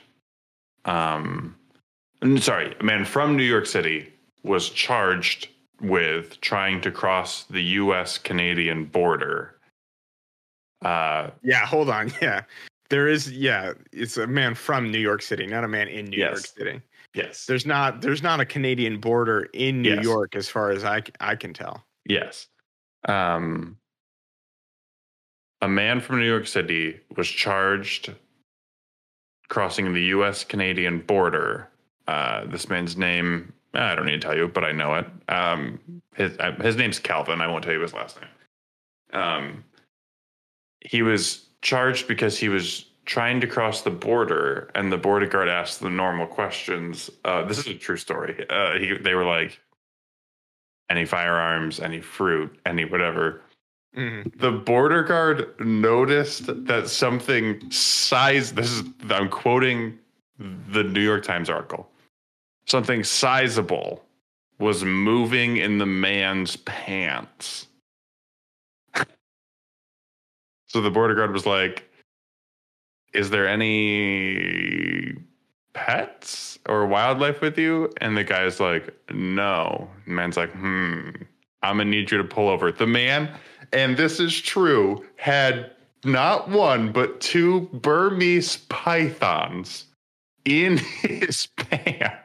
Um, sorry, a man from New York City was charged with trying to cross the U.S. Canadian border. Uh, Yeah, hold on. Yeah. There is, yeah, it's a man from New York City, not a man in New York City. yes. There's not, there's not a Canadian border in New Yes. York, as far as I I can tell. Yes. Um, a man from New York City was charged crossing the U.S. Canadian border. Uh, this man's name, I don't need to tell you, but I know it. Um, his, uh, his name's Calvin. I won't tell you his last name. Um, he was charged because he was trying to cross the border, and the border guard asked the normal questions. Uh, this is a true story. Uh, he, they were like, any firearms, any fruit, any whatever. Mhm. The border guard noticed that something size. This is I'm quoting the New York Times article. Something sizable was moving in the man's pants. So the border guard was like, "Is there any pets or wildlife with you? And the guy's like, no. Man's like, hmm, I'm gonna need you to pull over. The man, and this is true, had not one, but two Burmese pythons in his pants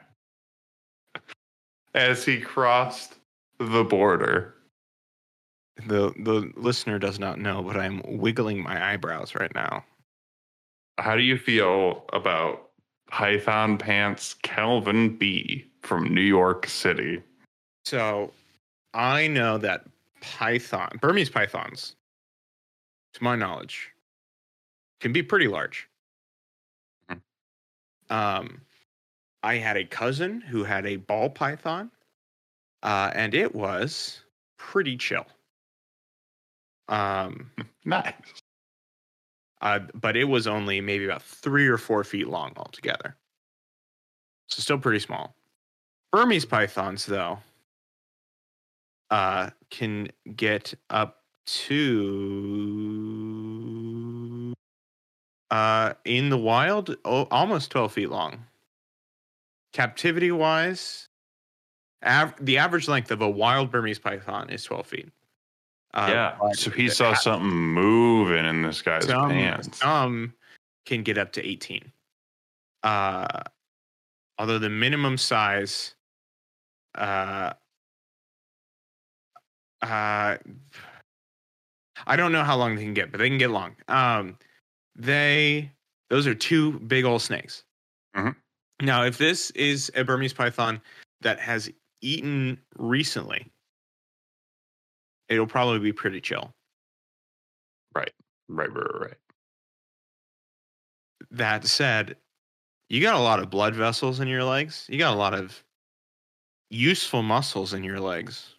as he crossed the border. The the listener does not know, but I'm wiggling my eyebrows right now. How do you feel about Python Pants Calvin B from New York City? So I know that python, Burmese pythons, to my knowledge, can be pretty large. Mhm. Um, I had a cousin who had a ball python, uh, and it was pretty chill. Um, Nice. uh, but it was only maybe about three or four feet long altogether. So still pretty small. Burmese pythons, though, uh, can get up to uh, in the wild oh, almost 12 feet long. Captivity wise, av- the average length of a wild Burmese python is 12 feet. Uh, yeah. So he saw a- something moving in this guy's some, pants. some can get up to 18 uh although the minimum size uh uh i don't know how long they can get but they can get long um they those are two big old snakes Mhm. now if this is a burmese python that has eaten recently it'll probably be pretty chill Right, right, right, right. that said, you got a lot of blood vessels in your legs. You got a lot of useful muscles in your legs.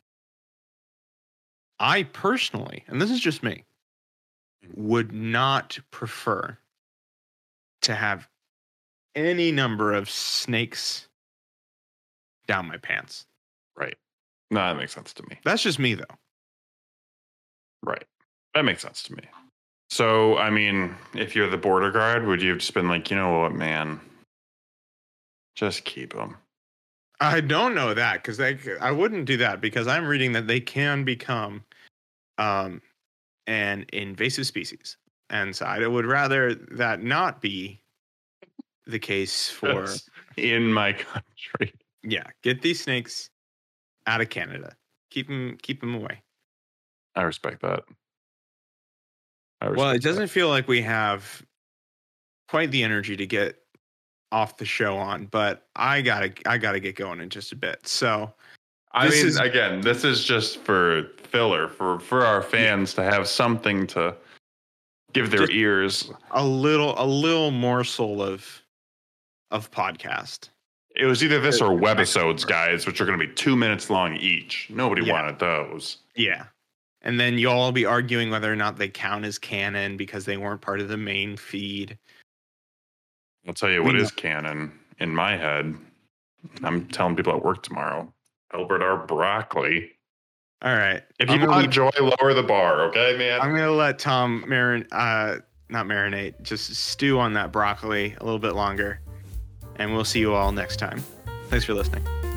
I personally, and this is just me, mm-hmm. would not prefer to have any number of snakes down my pants. Right. No, that makes sense to me. That's just me, though. Right. That makes sense to me. So, I mean, if you're the border guard, would you have just been like, you know what, man? Just keep them. I don't know that because I wouldn't do that because I'm reading that they can become um, an invasive species, and so I would rather that not be the case for in my country. yeah. Get these snakes out of Canada. Keep them keep them away. I respect that. I Well, it doesn't feel like we have quite the energy to get off the show on, but I gotta I gotta get going in just a bit. So I mean, is- again, this is just for filler for for our fans to have something to give their ears. a little a little morsel of of podcast. It was either this or webisodes, guys, which are going to be two minutes long each. Nobody Yeah. wanted those. Yeah. And then you'll all be arguing whether or not they count as canon because they weren't part of the main feed. I'll tell you We what know. is canon in my head. I'm telling people at work tomorrow. Albert R. Broccoli. All right. If you want joy, lower the bar, okay, man? I'm gonna let Tom marin uh not marinate, just stew on that broccoli a little bit longer. And we'll see you all next time. Thanks for listening.